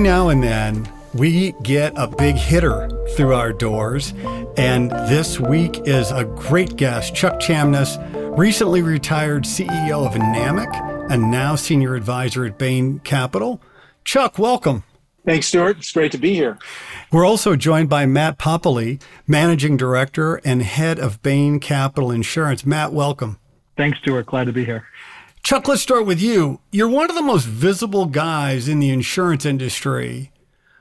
Every now and then, we get a big hitter through our doors. And this week is a great guest, Chuck Chamness, recently retired CEO of NAMIC and now senior advisor at Bain Capital. Chuck, welcome. Thanks, Stuart. It's great to be here. We're also joined by Matt Popoli, managing director and head of Bain Capital Insurance. Matt, welcome. Thanks, Stuart. Glad to be here. Chuck, let's start with you. You're one of the most visible guys in the insurance industry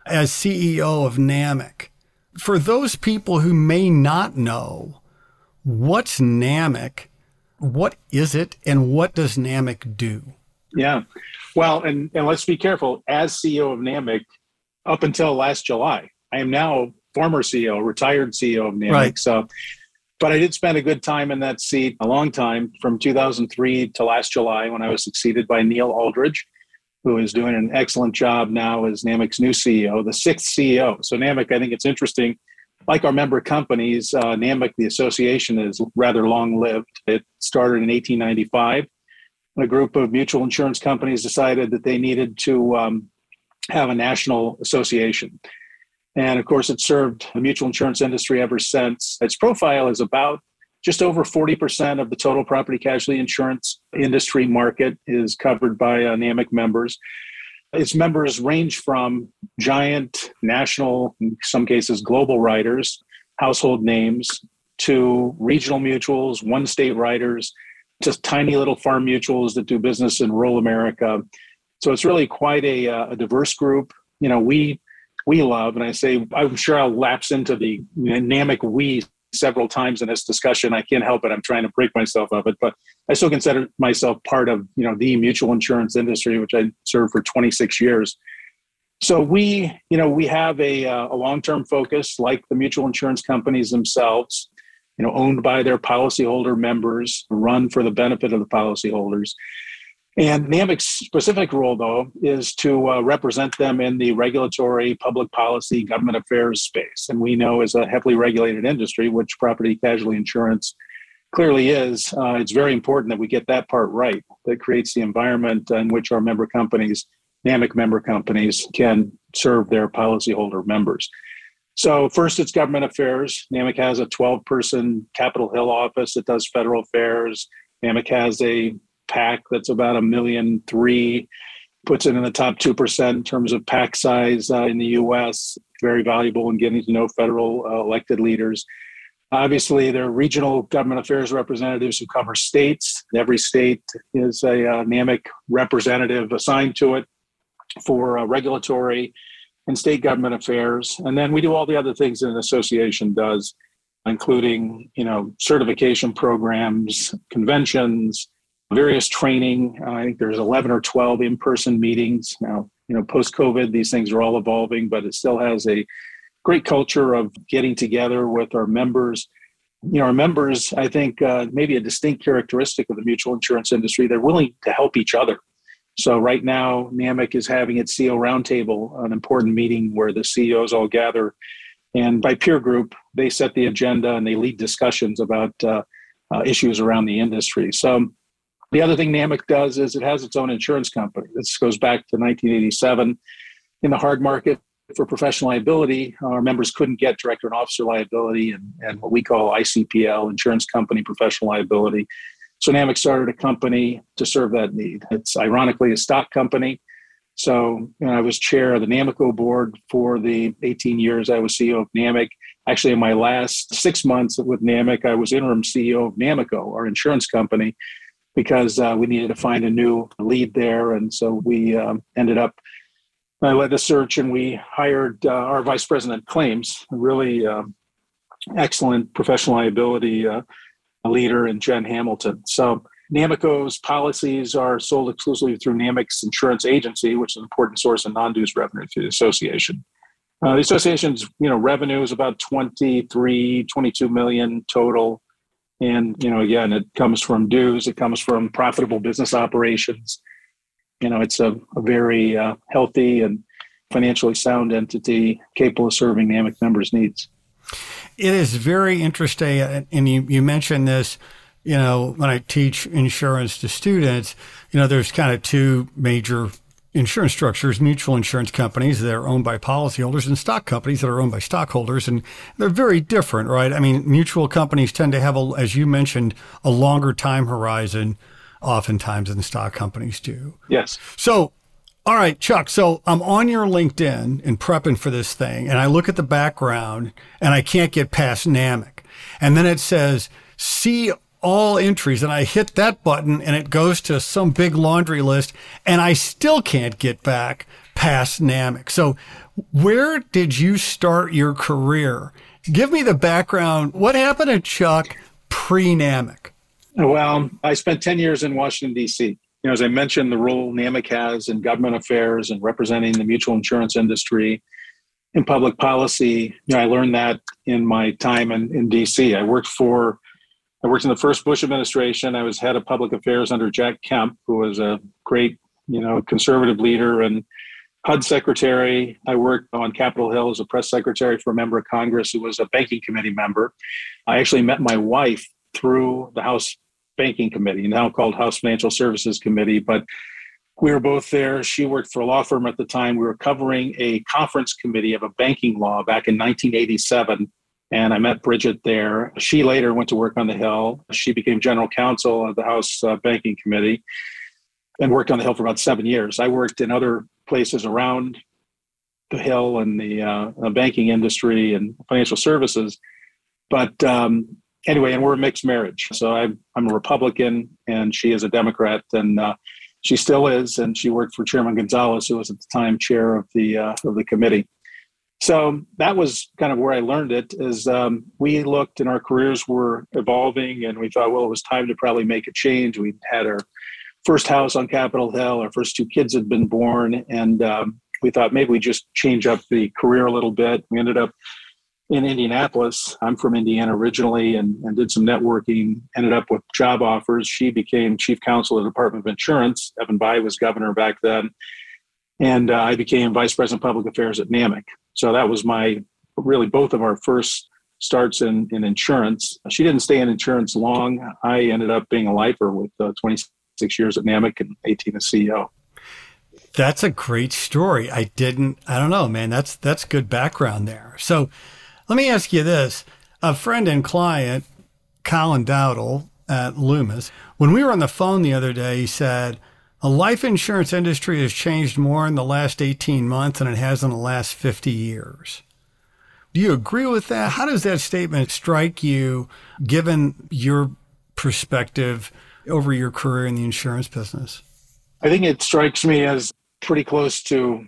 as CEO of NAMIC. For those people who may not know, what's NAMIC? What is it? And what does NAMIC do? Yeah. Well, and, and let's be careful. As CEO of NAMIC, up until last July, I am now former CEO, retired CEO of NAMIC. Right. So but I did spend a good time in that seat, a long time, from 2003 to last July when I was succeeded by Neil Alldredge, who is doing an excellent job now as NAMIC's new CEO, the sixth CEO. So NAMIC, I think it's interesting. Like our member companies, uh, NAMIC, the association, is rather long lived. It started in 1895 when a group of mutual insurance companies decided that they needed to um, have a national association. And of course, it served the mutual insurance industry ever since. Its profile is about just over 40% of the total property casualty insurance industry market is covered by uh, NAMIC members. Its members range from giant national, in some cases global writers, household names, to regional mutuals, one state writers, to tiny little farm mutuals that do business in rural America. So it's really quite a, uh, a diverse group. You know, we we love. And I say, I'm sure I'll lapse into the NAMIC we several times in this discussion. I can't help it. I'm trying to break myself of it, but I still consider myself part of, you know, the mutual insurance industry, which I served for 26 years. So we, you know, we have a, uh, a long-term focus like the mutual insurance companies themselves, you know, owned by their policyholder members, run for the benefit of the policyholders. And NAMIC's specific role, though, is to uh, represent them in the regulatory, public policy, government affairs space. And we know as a heavily regulated industry, which property casualty insurance clearly is, uh, it's very important that we get that part right. That creates the environment in which our member companies, NAMIC member companies, can serve their policyholder members. So, first, it's government affairs. NAMIC has a 12 person Capitol Hill office that does federal affairs. NAMIC has a PAC that's about a million three, puts it in the top 2% in terms of PAC size uh, in the US. Very valuable in getting to know federal uh, elected leaders. Obviously, there are regional government affairs representatives who cover states. Every state is a uh, NAMIC representative assigned to it for uh, regulatory and state government affairs. And then we do all the other things that an association does, including, you know, certification programs, conventions, various training. Uh, I think there's 11 or 12 in-person meetings now. You know, post-COVID, these things are all evolving, but it still has a great culture of getting together with our members. You know, our members, I think, uh, maybe a distinct characteristic of the mutual insurance industry, they're willing to help each other. So right now, NAMIC is having its CEO roundtable, an important meeting where the CEOs all gather, and by peer group, they set the agenda and they lead discussions about uh, uh, issues around the industry. So the other thing NAMIC does is it has its own insurance company. This goes back to 1987. In the hard market for professional liability, our members couldn't get director and officer liability and, and what we call ICPL, insurance company professional liability. So NAMIC started a company to serve that need. It's ironically a stock company. So you know, I was chair of the NAMICO board for the 18 years I was CEO of NAMIC. Actually, in my last six months with NAMIC, I was interim CEO of NAMICO, our insurance company because uh, we needed to find a new lead there. And so we um, ended up, I led the search and we hired uh, our vice president claims, really um, excellent professional liability uh, leader in Jen Hamilton. So NAMICO's policies are sold exclusively through NAMIC's insurance agency, which is an important source of non-dues revenue to the association. Uh, the association's you know revenue is about 23 22 million total and, you know, again, it comes from dues, it comes from profitable business operations. You know, it's a, a very uh, healthy and financially sound entity capable of serving NAMIC members' needs. It is very interesting. And you, you mentioned this, you know, when I teach insurance to students, you know, there's kind of two major insurance structures, mutual insurance companies that are owned by policyholders and stock companies that are owned by stockholders. And they're very different, right? I mean, mutual companies tend to have, a, as you mentioned, a longer time horizon oftentimes than stock companies do. Yes. So, all right, Chuck. So I'm on your LinkedIn and prepping for this thing, and I look at the background and I can't get past NAMIC. And then it says, see all entries and I hit that button and it goes to some big laundry list and I still can't get back past NAMIC. So where did you start your career? Give me the background. What happened to Chuck pre NAMIC? Well, I spent 10 years in Washington, D.C. You know, as I mentioned, the role NAMIC has in government affairs and representing the mutual insurance industry in public policy. You know, I learned that in my time in, in D.C. I worked for I worked in the first Bush administration. I was head of public affairs under Jack Kemp, who was a great, you know, conservative leader and HUD secretary. I worked on Capitol Hill as a press secretary for a member of Congress who was a banking committee member. I actually met my wife through the House Banking Committee, now called House Financial Services Committee, but we were both there. She worked for a law firm at the time. We were covering a conference committee of a banking law back in 1987 and I met Bridget there. She later went to work on the Hill. She became general counsel of the House uh, Banking Committee and worked on the Hill for about seven years. I worked in other places around the Hill and the uh, banking industry and financial services. But um, anyway, and we're a mixed marriage. So I'm, I'm a Republican and she is a Democrat. And uh, she still is. And she worked for Chairman Gonzalez, who was at the time chair of the, uh, of the committee so that was kind of where I learned it. Is um, we looked and our careers were evolving, and we thought, well, it was time to probably make a change. We had our first house on Capitol Hill. Our first two kids had been born, and um, we thought maybe we just change up the career a little bit. We ended up in Indianapolis. I'm from Indiana originally, and, and did some networking. Ended up with job offers. She became chief counsel of the Department of Insurance. Evan Bayh was governor back then, and uh, I became vice president of public affairs at NAMIC. So that was my really both of our first starts in, in insurance. She didn't stay in insurance long. I ended up being a lifer with uh, 26 years at NAMIC and 18 as CEO. That's a great story. I didn't, I don't know, man. That's, that's good background there. So let me ask you this. A friend and client, Colin Dowdle at Loomis, when we were on the phone the other day, he said, the life insurance industry has changed more in the last 18 months than it has in the last 50 years. Do you agree with that? How does that statement strike you given your perspective over your career in the insurance business? I think it strikes me as pretty close to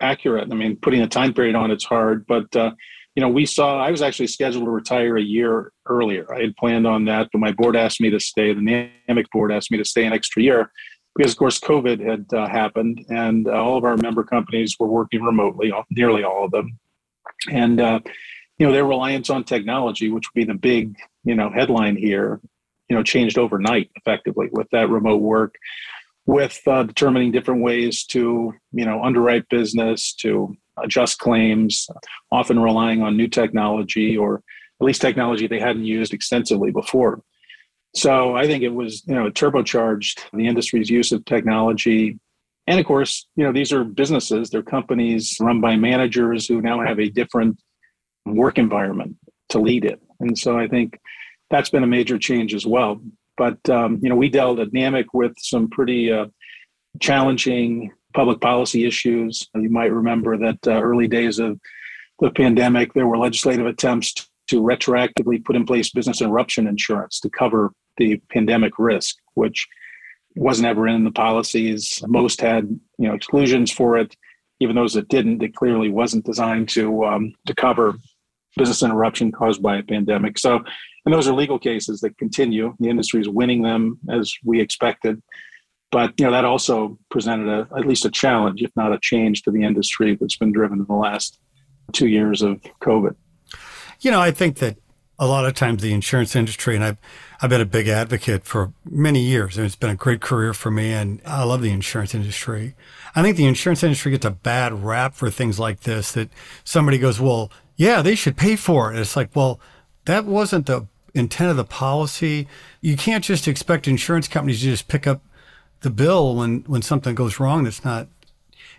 accurate. I mean, putting a time period on it's hard, but uh, you know, we saw. I was actually scheduled to retire a year earlier. I had planned on that, but my board asked me to stay. The NAMIC board asked me to stay an extra year because of course COVID had uh, happened, and uh, all of our member companies were working remotely, nearly all of them, and uh, you know their reliance on technology, which would be the big you know headline here, you know changed overnight effectively with that remote work, with uh, determining different ways to you know underwrite business, to adjust claims, often relying on new technology or at least technology they hadn't used extensively before. So I think it was, you know, it turbocharged the industry's use of technology. And of course, you know, these are businesses, they're companies run by managers who now have a different work environment to lead it. And so I think that's been a major change as well. But, um, you know, we dealt at NAMIC with some pretty uh, challenging public policy issues. You might remember that uh, early days of the pandemic, there were legislative attempts to retroactively put in place business interruption insurance to cover the pandemic risk, which wasn't ever in the policies. Most had you know exclusions for it. Even those that didn't, it clearly wasn't designed to um, to cover business interruption caused by a pandemic. So, and those are legal cases that continue. The industry is winning them as we expected, but you know that also presented a, at least a challenge, if not a change, to the industry that's been driven in the last two years of COVID. You know, I think that a lot of times the insurance industry, and I've, I've been a big advocate for many years, and it's been a great career for me, and I love the insurance industry. I think the insurance industry gets a bad rap for things like this that somebody goes, well, yeah, they should pay for it. And it's like, well, that wasn't the intent of the policy. You can't just expect insurance companies to just pick up the bill when, when something goes wrong that's not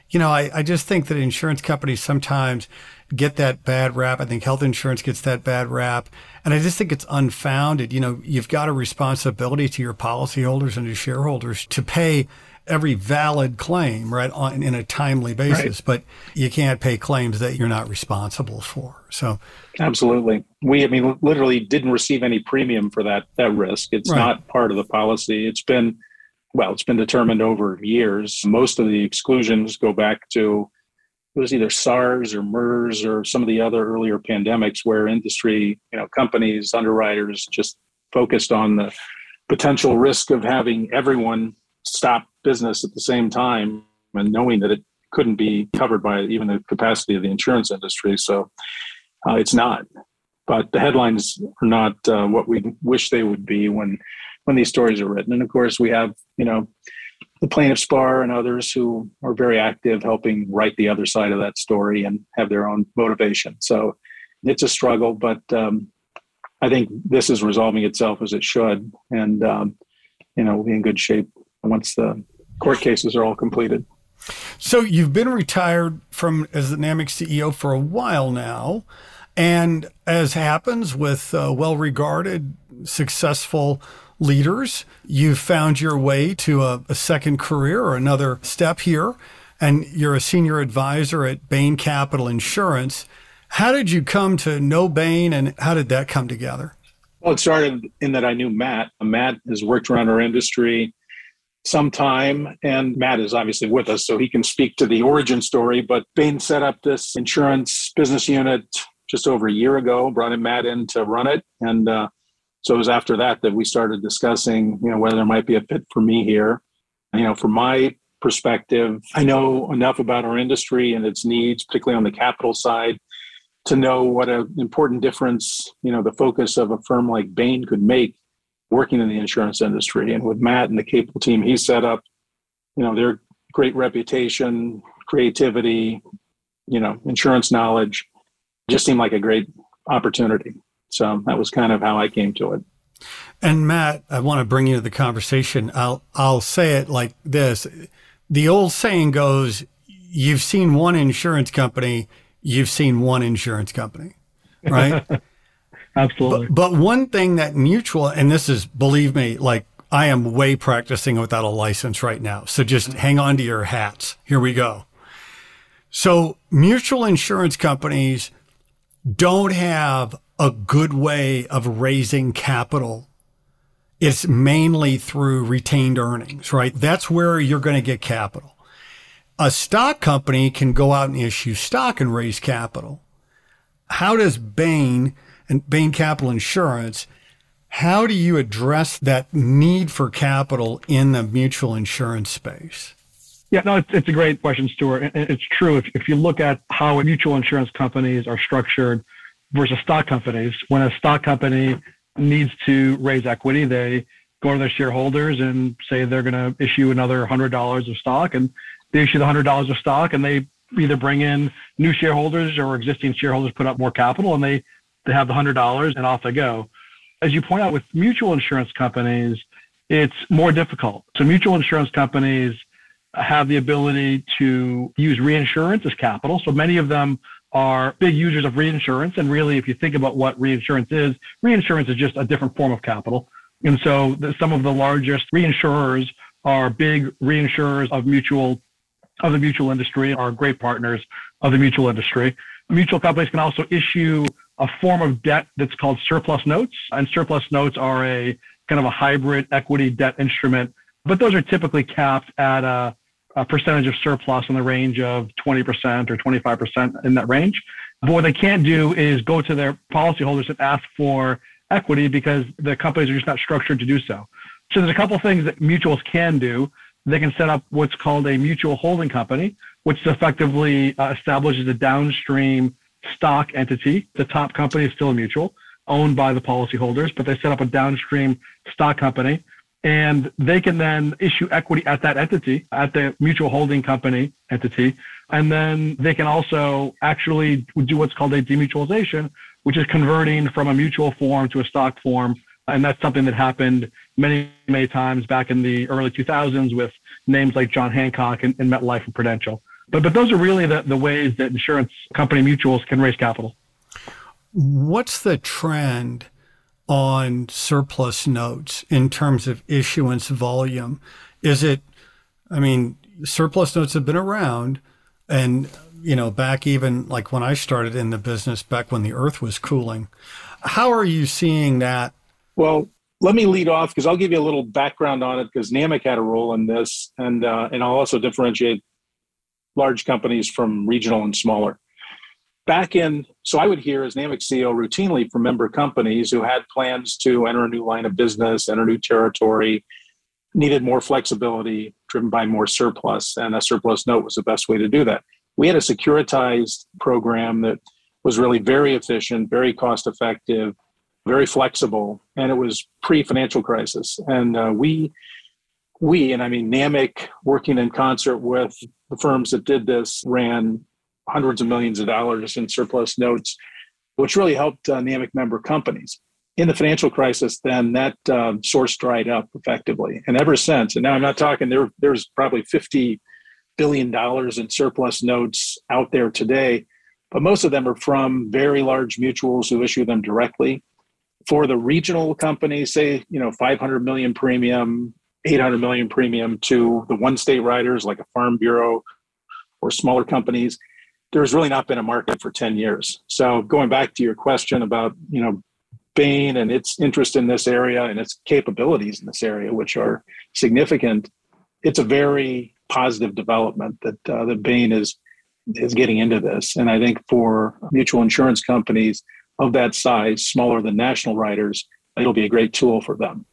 You know, I, I just think that insurance companies sometimes get that bad rap. I think health insurance gets that bad rap. And I just think it's unfounded. You know, you've got a responsibility to your policyholders and to shareholders to pay every valid claim, right, on, in a timely basis, right. but you can't pay claims that you're not responsible for. So, absolutely, we, I mean, literally didn't receive any premium for that that risk. It's right. not part of the policy. It's been, well, it's been determined over years. Most of the exclusions go back to it was either SARS or MERS or some of the other earlier pandemics where industry, you know, companies, underwriters just focused on the potential risk of having everyone stop business at the same time and knowing that it couldn't be covered by even the capacity of the insurance industry. So uh, it's not. But the headlines are not uh, what we wish they would be when when these stories are written. And of course, we have you know the plaintiffs bar and others who are very active helping write the other side of that story and have their own motivation. So it's a struggle, but um, I think this is resolving itself as it should, and um, you know we'll be in good shape once the court cases are all completed. So you've been retired from as the NAMIC CEO for a while now, and as happens with uh, well-regarded, successful leaders, you've found your way to a, a second career or another step here, and you're a senior advisor at Bain Capital Insurance. How did you come to know Bain, and how did that come together? Well, it started in that I knew Matt. Matt has worked around our industry some time. And Matt is obviously with us, so he can speak to the origin story. But Bain set up this insurance business unit just over a year ago, brought in Matt in to run it. And uh, so it was after that that we started discussing, you know, whether there might be a fit for me here. You know, from my perspective, I know enough about our industry and its needs, particularly on the capital side, to know what an important difference, you know, the focus of a firm like Bain could make working in the insurance industry. And with Matt and the Capel team he set up, you know, their great reputation, creativity, you know, insurance knowledge just seemed like a great opportunity. So that was kind of how I came to it. And Matt, I want to bring you to the conversation. I'll I'll say it like this. The old saying goes, you've seen one insurance company, you've seen one insurance company. Right? Absolutely. But, but one thing that mutual, and this is, believe me, like I am way practicing without a license right now. So just mm-hmm. hang on to your hats. Here we go. So mutual insurance companies don't have a good way of raising capital. It's mainly through retained earnings, right? That's where you're going to get capital. A stock company can go out and issue stock and raise capital. How does Bain and Bain Capital Insurance, how do you address that need for capital in the mutual insurance space? Yeah, no, it's, it's a great question, Stuart. It's true. If, if you look at how mutual insurance companies are structured versus stock companies, when a stock company needs to raise equity, they go to their shareholders and say they're going to issue another $100 of stock, and they issue the $100 of stock, and they either bring in new shareholders or existing shareholders put up more capital, and they they have the hundred dollars and off they go. As you point out with mutual insurance companies, it's more difficult. So mutual insurance companies have the ability to use reinsurance as capital. So many of them are big users of reinsurance. And really, if you think about what reinsurance is, reinsurance is just a different form of capital. And so the, some of the largest reinsurers are big reinsurers of mutual of the mutual industry, are great partners of the mutual industry. Mutual companies can also issue a form of debt that's called surplus notes. And surplus notes are a kind of a hybrid equity debt instrument, but those are typically capped at a, a percentage of surplus in the range of 20% or 25% in that range. But what they can't do is go to their policyholders and ask for equity because the companies are just not structured to do so. So there's a couple things that mutuals can do. They can set up what's called a mutual holding company, which effectively uh, establishes a downstream stock entity. The top company is still a mutual, owned by the policyholders, but they set up a downstream stock company and they can then issue equity at that entity, at the mutual holding company entity. And then they can also actually do what's called a demutualization, which is converting from a mutual form to a stock form. And that's something that happened many, many times back in the early 2000s with names like John Hancock and, and MetLife and Prudential. But, but those are really the, the ways that insurance company mutuals can raise capital. What's the trend on surplus notes in terms of issuance volume? Is it, I mean, surplus notes have been around and, you know, back even like when I started in the business, back when the earth was cooling. How are you seeing that? Well, let me lead off because I'll give you a little background on it because NAMIC had a role in this, and uh, and I'll also differentiate large companies from regional and smaller. Back in, so I would hear as NAMIC CEO routinely from member companies who had plans to enter a new line of business, enter new territory, needed more flexibility, driven by more surplus, and a surplus note was the best way to do that. We had a securitized program that was really very efficient, very cost effective, very flexible, and it was pre-financial crisis. And uh, we, we, and I mean NAMIC, working in concert with the firms that did this, ran hundreds of millions of dollars in surplus notes, which really helped uh, NAMIC member companies. In the financial crisis, then that um, source dried up effectively, and ever since. And now I'm not talking there. There's probably 50 billion dollars in surplus notes out there today, but most of them are from very large mutuals who issue them directly for the regional companies, say, you know, 500 million premium, 800 million premium to the one state writers like a farm bureau or smaller companies, there's really not been a market for 10 years. So going back to your question about, you know, Bain and its interest in this area and its capabilities in this area, which are significant, it's a very positive development that uh, that Bain is is getting into this. And I think for mutual insurance companies, of that size, smaller than national writers, it'll be a great tool for them.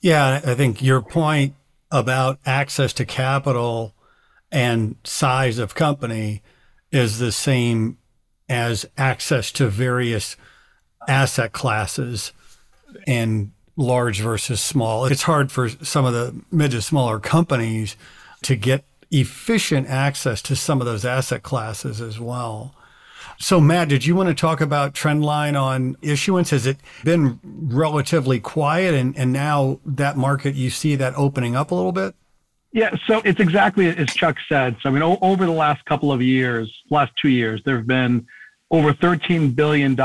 Yeah, I think your point about access to capital and size of company is the same as access to various asset classes and large versus small. It's hard for some of the mid to smaller companies to get efficient access to some of those asset classes as well. So, Matt, did you want to talk about trend line on issuance? Has it been relatively quiet and, and now that market, you see that opening up a little bit? Yeah, so it's exactly as Chuck said. So, I mean, o- over the last couple of years, last two years, there have been over $13 billion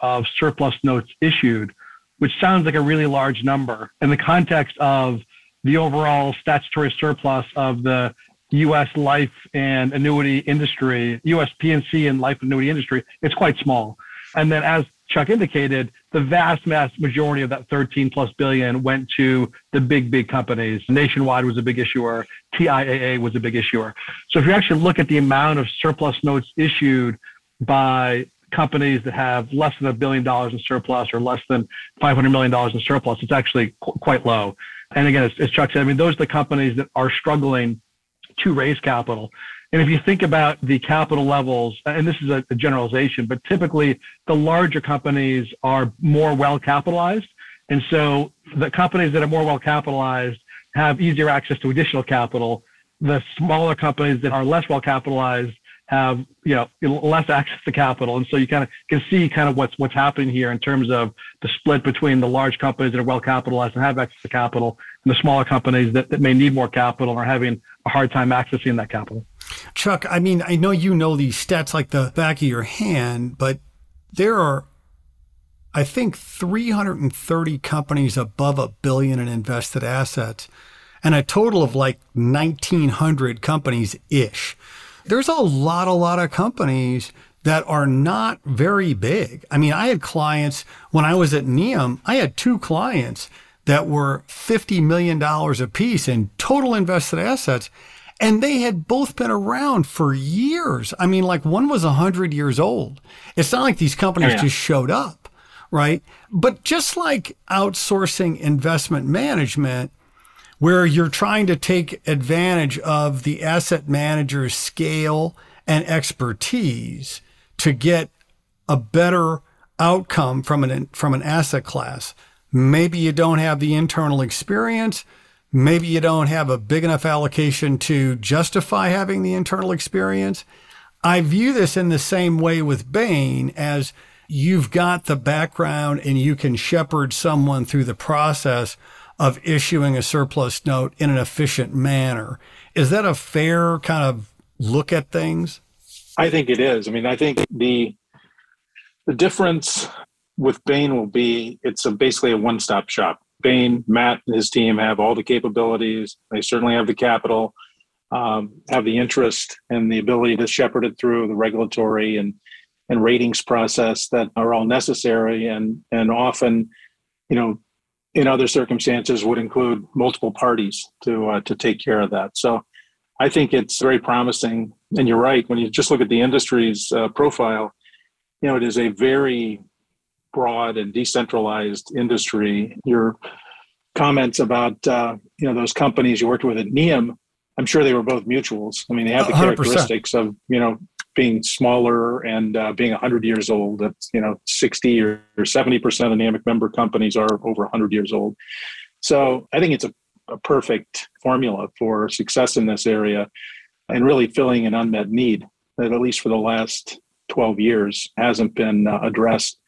of surplus notes issued, which sounds like a really large number in the context of the overall statutory surplus of the U.S. life and annuity industry, U.S. P&C and life annuity industry, it's quite small. And then, as Chuck indicated, the vast, vast majority of that 13 plus billion went to the big, big companies. Nationwide was a big issuer. TIAA was a big issuer. So if you actually look at the amount of surplus notes issued by companies that have less than a billion dollars in surplus or less than $500 million in surplus, it's actually qu- quite low. And again, as, as Chuck said, I mean, those are the companies that are struggling to raise capital. And if you think about the capital levels, and this is a, a generalization, but typically the larger companies are more well capitalized. And so the companies that are more well capitalized have easier access to additional capital. The smaller companies that are less well capitalized have you know less access to capital, and so you kind of can see kind of what's what's happening here in terms of the split between the large companies that are well capitalized and have access to capital, and the smaller companies that, that may need more capital and are having a hard time accessing that capital. Chuck, I mean, I know you know these stats like the back of your hand, but there are, I think, 330 companies above a billion in invested assets and a total of like 1,900 companies ish there's a lot, a lot of companies that are not very big. I mean, I had clients when I was at NEAM, I had two clients that were $50 million a piece in total invested assets. And they had both been around for years. I mean, like one was 100 years old. It's not like these companies yeah. just showed up, right? But just like outsourcing investment management, where you're trying to take advantage of the asset manager's scale and expertise to get a better outcome from an from an asset class. Maybe you don't have the internal experience. Maybe you don't have a big enough allocation to justify having the internal experience. I view this in the same way with Bain as you've got the background and you can shepherd someone through the process of issuing a surplus note in an efficient manner. Is that a fair kind of look at things? I think it is. I mean, I think the the difference with Bain will be it's a, basically a one stop shop. Bain, Matt, and his team have all the capabilities. They certainly have the capital, um, have the interest, and the ability to shepherd it through the regulatory and and ratings process that are all necessary and and often, you know, in other circumstances would include multiple parties to uh, to take care of that. So I think it's very promising. And you're right when you just look at the industry's uh, profile, you know, it is a very broad and decentralized industry. Your comments about uh, you know those companies you worked with at NEAM, I'm sure they were both mutuals. I mean, they have the 100%. characteristics of you know being smaller and uh, being 100 years old. That's you know 60 or, 70 percent of NAMIC member companies are over 100 years old. So I think it's a, a perfect formula for success in this area, and really filling an unmet need that at least for the last 12 years hasn't been uh, addressed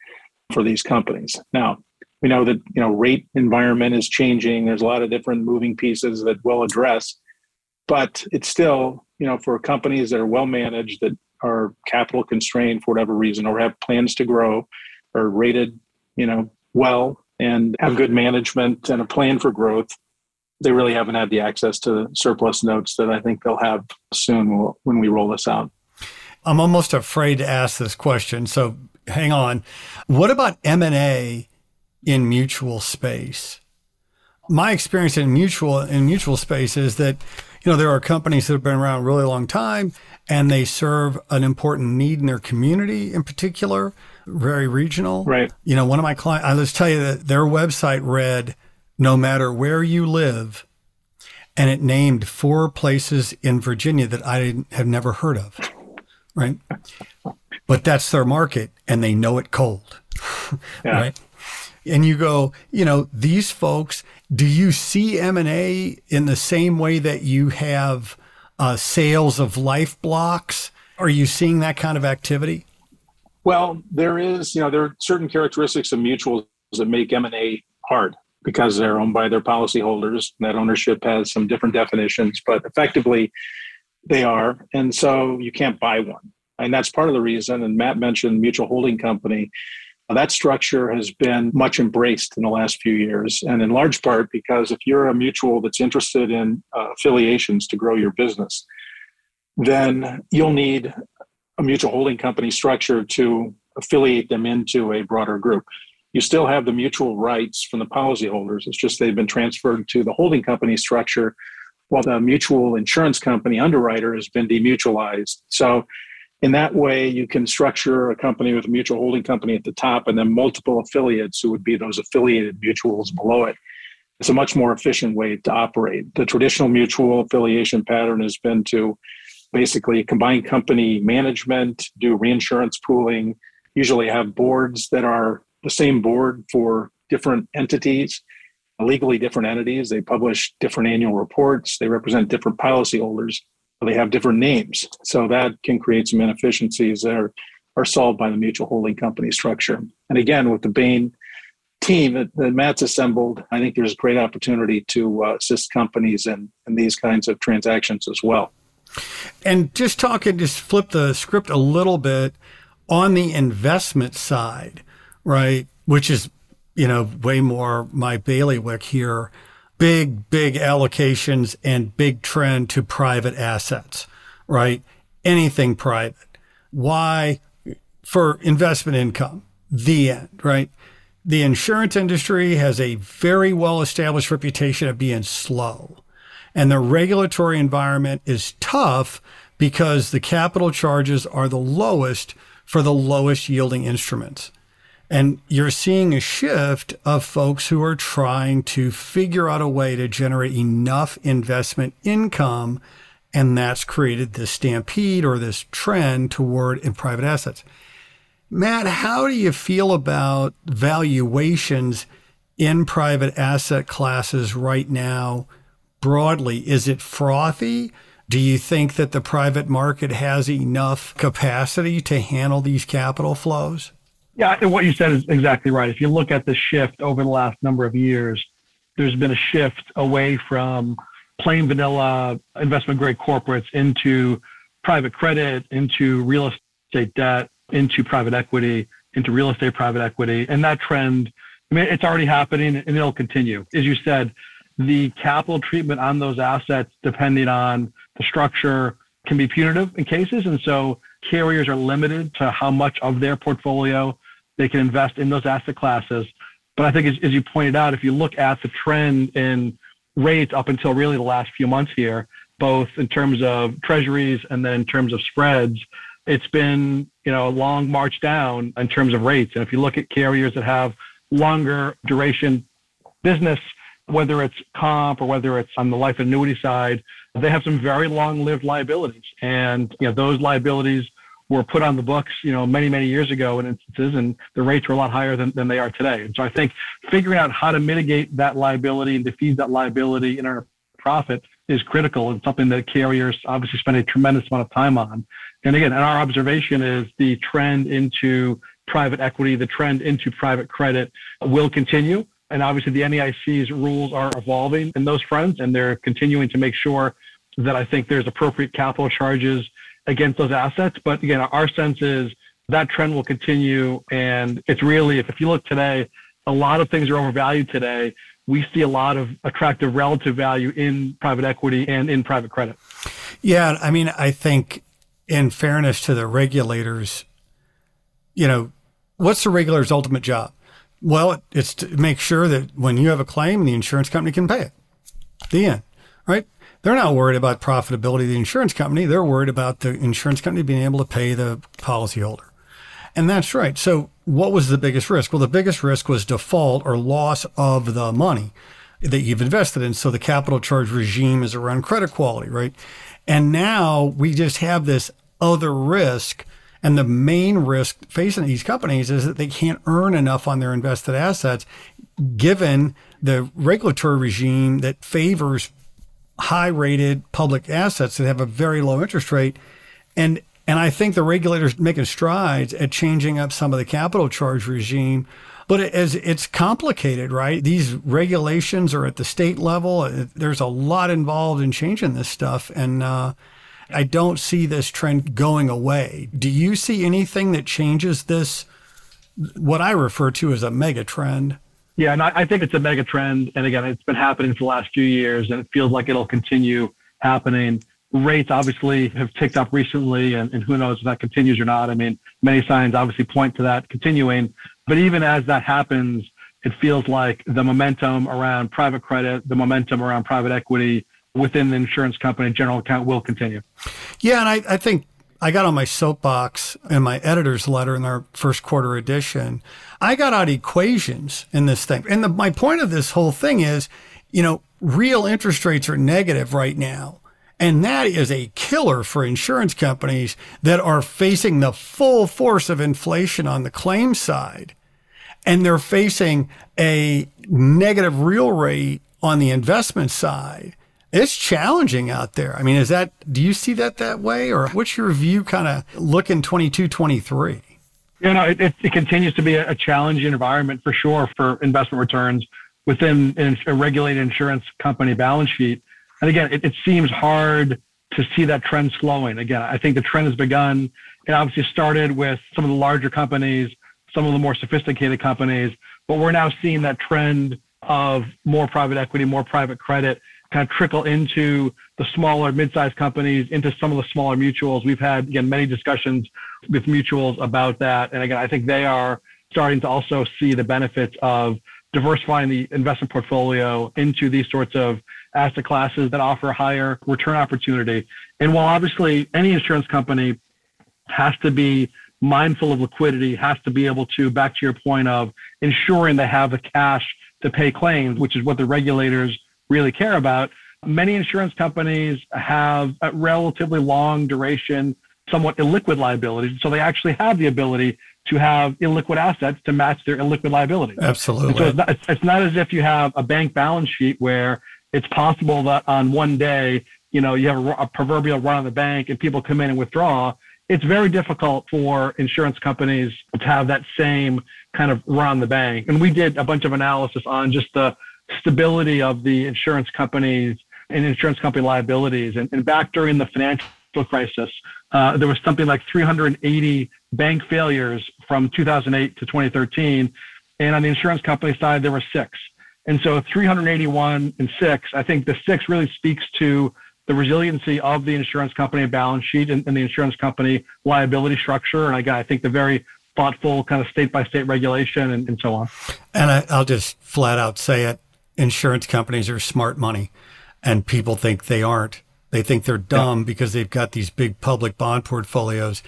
for these companies. Now, we know that you know rate environment is changing. There's a lot of different moving pieces that we'll address, but it's still you know for companies that are well managed that are capital constrained for whatever reason or have plans to grow or rated you know well and have good management and a plan for growth they really haven't had the access to surplus notes that i think they'll have soon when we roll this out i'm almost afraid to ask this question so hang on. What about M&A in mutual space? My experience in mutual in mutual space is that you know there are companies that have been around a really long time and they serve an important need in their community in particular, very regional. Right. You know, one of my clients, I let's tell you that their website read, "No matter where you live," and it named four places in Virginia that I have never heard of. Right but that's their market and they know it cold. Yeah. right. And you go, you know, these folks, do you see M&A in the same way that you have uh, sales of life blocks? Are you seeing that kind of activity? Well, there is, you know, there are certain characteristics of mutuals that make M&A hard because they're owned by their policyholders. That ownership has some different definitions, but effectively they are. And so you can't buy one. And that's part of the reason. And Matt mentioned mutual holding company. That structure has been much embraced in the last few years, and in large part because if you're a mutual that's interested in uh, affiliations to grow your business, then you'll need a mutual holding company structure to affiliate them into a broader group. You still have the mutual rights from the policyholders. It's just they've been transferred to the holding company structure, while the mutual insurance company underwriter has been demutualized. So in that way, you can structure a company with a mutual holding company at the top and then multiple affiliates who would be those affiliated mutuals below it. It's a much more efficient way to operate. The traditional mutual affiliation pattern has been to basically combine company management, do reinsurance pooling, usually have boards that are the same board for different entities, legally different entities. They publish different annual reports, they represent different policyholders they have different names. So that can create some inefficiencies that are, are solved by the mutual holding company structure. And again, with the Bain team that, that Matt's assembled, I think there's a great opportunity to uh, assist companies in, in these kinds of transactions as well. And just talking, just flip the script a little bit on the investment side, right? Which is, you know, way more my bailiwick here big, big allocations and big trend to private assets, right? Anything private. Why? For investment income. The end, right? The insurance industry has a very well established reputation of being slow. And the regulatory environment is tough because the capital charges are the lowest for the lowest yielding instruments. And you're seeing a shift of folks who are trying to figure out a way to generate enough investment income. And that's created this stampede or this trend toward in private assets. Matt, how do you feel about valuations in private asset classes right now broadly? Is it frothy? Do you think that the private market has enough capacity to handle these capital flows? Yeah, what you said is exactly right. If you look at the shift over the last number of years, there's been a shift away from plain vanilla investment grade corporates into private credit, into real estate debt, into private equity, into real estate private equity. And that trend, I mean, it's already happening and it'll continue. As you said, the capital treatment on those assets, depending on the structure, can be punitive in cases. And so carriers are limited to how much of their portfolio they can invest in those asset classes. But I think, as, as you pointed out, if you look at the trend in rates up until really the last few months here, both in terms of treasuries and then in terms of spreads, it's been you know a long march down in terms of rates. And if you look at carriers that have longer duration business, whether it's comp or whether it's on the life annuity side, they have some very long-lived liabilities, and you know those liabilities were put on the books, you know, many, many years ago in instances, and the rates were a lot higher than, than they are today. And so I think figuring out how to mitigate that liability and defease that liability in our profit is critical and something that carriers obviously spend a tremendous amount of time on. And again, and our observation is the trend into private equity, the trend into private credit will continue. And obviously the NAIC's rules are evolving in those fronts and they're continuing to make sure that I think there's appropriate capital charges against those assets. But again, our sense is that trend will continue. And it's really, if, if you look today, a lot of things are overvalued today. We see a lot of attractive relative value in private equity and in private credit. Yeah. I mean, I think in fairness to the regulators, you know, what's the regulator's ultimate job? Well, it's to make sure that when you have a claim, the insurance company can pay it. The end, right? They're not worried about profitability of the insurance company. They're worried about the insurance company being able to pay the policyholder. And that's right. So, what was the biggest risk? Well, the biggest risk was default or loss of the money that you've invested in. So, the capital charge regime is around credit quality, right? And now we just have this other risk. And the main risk facing these companies is that they can't earn enough on their invested assets given the regulatory regime that favors high rated public assets that have a very low interest rate. And and I think the regulators making strides at changing up some of the capital charge regime. But as it's complicated, right? These regulations are at the state level. There's a lot involved in changing this stuff, and uh, I don't see this trend going away. Do you see anything that changes this? What I refer to as a mega trend. Yeah, and I, I think it's a mega trend. And again, it's been happening for the last few years, and it feels like it'll continue happening. Rates obviously have ticked up recently, and, and who knows if that continues or not. I mean, many signs obviously point to that continuing. But even as that happens, it feels like the momentum around private credit, the momentum around private equity within the insurance company general account will continue. Yeah, and I, I think I got on my soapbox in my editor's letter in our first quarter edition. I got out equations in this thing. And the, my point of this whole thing is, you know, real interest rates are negative right now. And that is a killer for insurance companies that are facing the full force of inflation on the claim side. And they're facing a negative real rate on the investment side it's challenging out there. I mean, is that, do you see that that way? Or what's your view kind of looking 22, 23? You know, it, it, it continues to be a, challenging environment for sure for investment returns within a regulated insurance company balance sheet. And again, it, it seems hard to see that trend slowing. Again, I think the trend has begun. It obviously started with some of the larger companies, some of the more sophisticated companies, but we're now seeing that trend of more private equity, more private credit kind of trickle into the smaller mid-sized companies, into some of the smaller mutuals. We've had again many discussions with mutuals about that, and again, I think they are starting to also see the benefits of diversifying the investment portfolio into these sorts of asset classes that offer a higher return opportunity. And while obviously any insurance company has to be mindful of liquidity, has to be able to, back to your point of ensuring they have the cash to pay claims, which is what the regulators really care about. Many insurance companies have a relatively long duration, somewhat illiquid liabilities. So they actually have the ability to have illiquid assets to match their illiquid liabilities. Absolutely. so it's not, it's not as if you have a bank balance sheet where it's possible that on one day, you know, you have a, a proverbial run on the bank and people come in and withdraw. It's very difficult for insurance companies to have that same kind of run on the bank. And we did a bunch of analysis on just the stability of the insurance companies and insurance company liabilities. And, and back during the financial crisis, uh, there was something like 380 bank failures from 2008 to 2013. And on the insurance company side, there were six. And so 381 and six, I think the six really speaks to the resiliency of the insurance company balance sheet and, and the insurance company liability structure. And again, I think the very thoughtful kind of state by state regulation and, and so on. And I, I'll just flat out say it insurance companies are smart money, and people think they aren't. They think they're dumb yeah. because they've got these big public bond portfolios.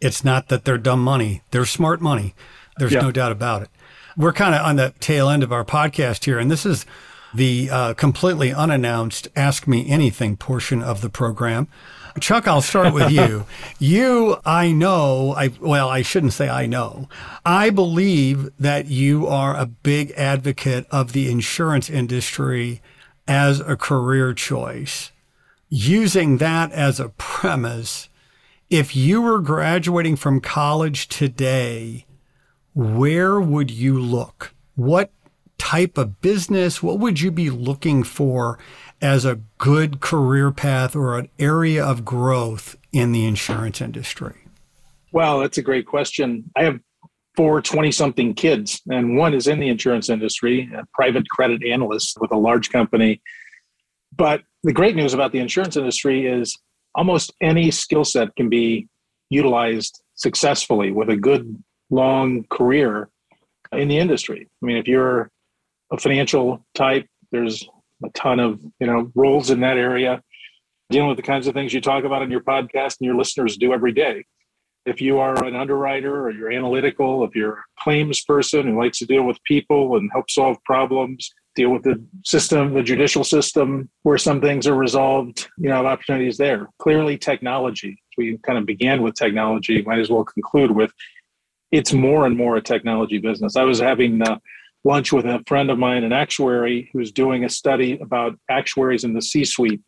It's not that they're dumb money, they're smart money. There's yeah. no doubt about it. We're kind of on the tail end of our podcast here, and this is the uh, completely unannounced Ask Me Anything portion of the program. Chuck, I'll start with you. you, I know, I well, I shouldn't say I know. I believe that you are a big advocate of the insurance industry as a career choice. Using that as a premise, if you were graduating from college today, where would you look? What type of business? What would you be looking for as a good career path or an area of growth in the insurance industry? Well, that's a great question. I have four 20 something kids, and one is in the insurance industry, a private credit analyst with a large company. But the great news about the insurance industry is almost any skill set can be utilized successfully with a good long career in the industry. I mean, if you're a financial type, there's a ton of you know roles in that area, dealing with the kinds of things you talk about in your podcast and your listeners do every day. If you are an underwriter or you're analytical, if you're a claims person who likes to deal with people and help solve problems, deal with the system, the judicial system, where some things are resolved, you know, opportunities there. Clearly, technology. We kind of began with technology, might as well conclude with it's more and more a technology business. I was having uh, lunch with a friend of mine, an actuary, who's doing a study about actuaries in the C suite.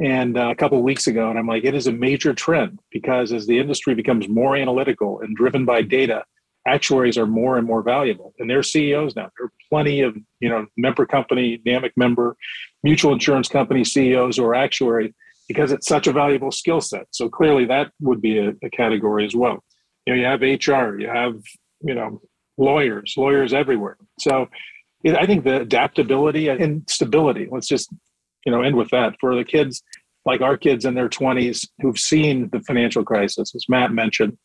And uh, a couple of weeks ago, and I'm like, it is a major trend because as the industry becomes more analytical and driven by data, actuaries are more and more valuable. And they're CEOs now. There are plenty of, you know, member company, NAMIC member, mutual insurance company CEOs or actuary because it's such a valuable skill set. So clearly that would be a, a category as well you know you have hr you have you know lawyers lawyers everywhere. So i think the adaptability and stability let's just you know end with that. For the kids like our kids in their 20s who've seen the financial crisis as matt mentioned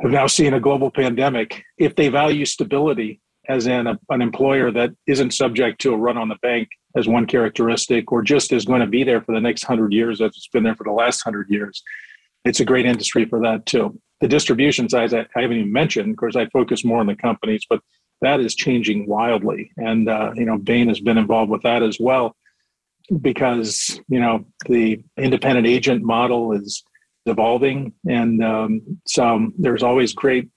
have now seen a global pandemic if they value stability as in a, an employer that isn't subject to a run on the bank as one characteristic or just is going to be there for the next 100 years as it's been there for the last 100 years it's a great industry for that too the distribution side, I, I haven't even mentioned. Of course, I focus more on the companies, but that is changing wildly. And, uh, you know, Bain has been involved with that as well because, you know, the independent agent model is evolving. And um, so there's always great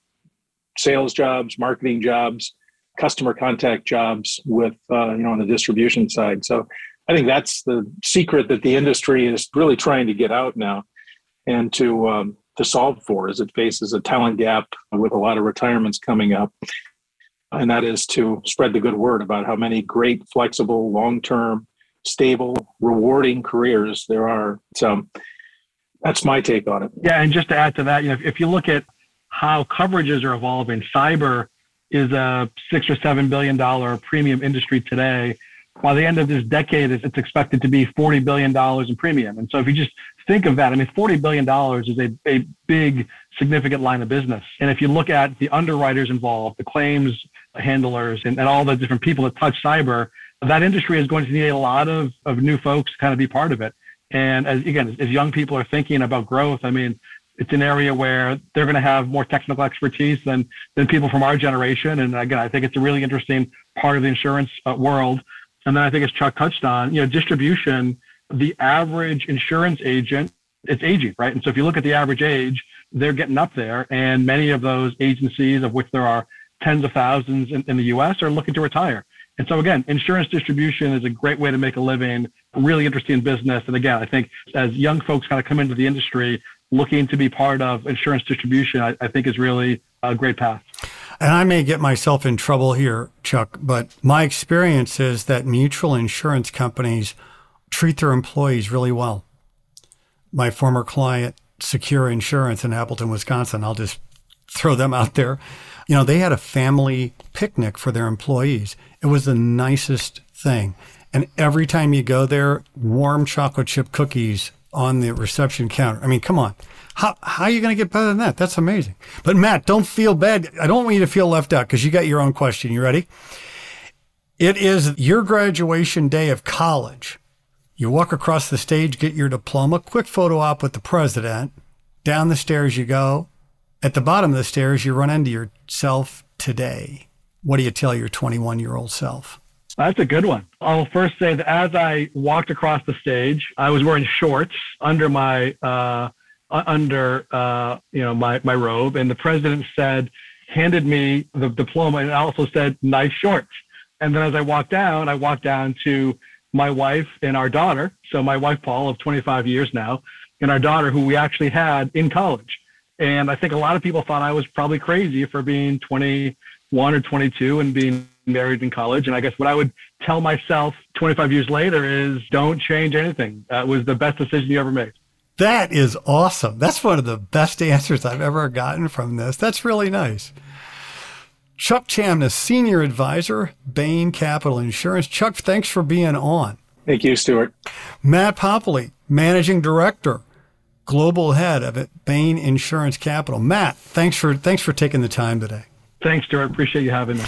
sales jobs, marketing jobs, customer contact jobs with, uh, you know, on the distribution side. So I think that's the secret that the industry is really trying to get out now and to, um, to solve for as it faces a talent gap with a lot of retirements coming up. And that is to spread the good word about how many great, flexible, long term, stable, rewarding careers there are. So that's my take on it. Yeah. And just to add to that, you know, if, you look at how coverages are evolving, cyber is a six or seven billion dollar premium industry today. By the end of this decade, it's expected to be $40 billion in premium. And so if you just think of that. I mean, $40 billion is a, a big, significant line of business. And if you look at the underwriters involved, the claims handlers, and, and all the different people that touch cyber, that industry is going to need a lot of, of new folks to kind of be part of it. And as, again, as young people are thinking about growth, I mean, it's an area where they're going to have more technical expertise than, than people from our generation. And again, I think it's a really interesting part of the insurance uh, world. And then I think as Chuck touched on, you know, distribution the average insurance agent, it's aging, right? And so if you look at the average age, they're getting up there. And many of those agencies, of which there are tens of thousands in, in the US, are looking to retire. And so again, insurance distribution is a great way to make a living, really interesting business. And again, I think as young folks kind of come into the industry looking to be part of insurance distribution, I, I think is really a great path. And I may get myself in trouble here, Chuck, but my experience is that mutual insurance companies treat their employees really well. My former client, Secura Insurance in Appleton, Wisconsin, I'll just throw them out there. You know, they had a family picnic for their employees. It was the nicest thing. And every time you go there, warm chocolate chip cookies on the reception counter. I mean, come on. How, how are you going to get better than that? That's amazing. But Matt, don't feel bad. I don't want you to feel left out because you got your own question. You ready? It is your graduation day of college. You walk across the stage, get your diploma, quick photo op with the president. Down the stairs you go. At the bottom of the stairs, you run into yourself today. What do you tell your 21 year old self? That's a good one. I'll first say that as I walked across the stage, I was wearing shorts under my uh, under uh, you know my my robe, and the president said, handed me the diploma, and also said, "Nice shorts." And then as I walked down, I walked down to my wife and our daughter. So my wife Paul of 25 years now, and our daughter who we actually had in college. And I think a lot of people thought I was probably crazy for being 21 or 22 and being married in college. And I guess what I would tell myself 25 years later is don't change anything. That was the best decision you ever made. That is awesome. That's one of the best answers I've ever gotten from this. That's really nice. Chuck Chamness, Senior Advisor, Bain Capital Insurance. Chuck, thanks for being on. Thank you, Stuart. Matt Popoli, Managing Director, Global Head of it, Bain Insurance Capital. Matt, thanks for thanks for taking the time today. Thanks, Stuart. Appreciate you having me.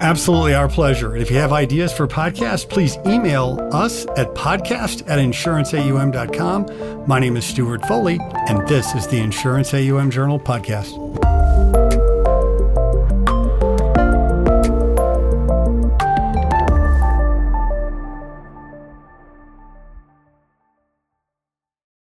Absolutely our pleasure. And if you have ideas for podcasts, please email us at podcast at insuranceaum.com. My name is Stuart Foley, and this is the Insurance AUM Journal Podcast.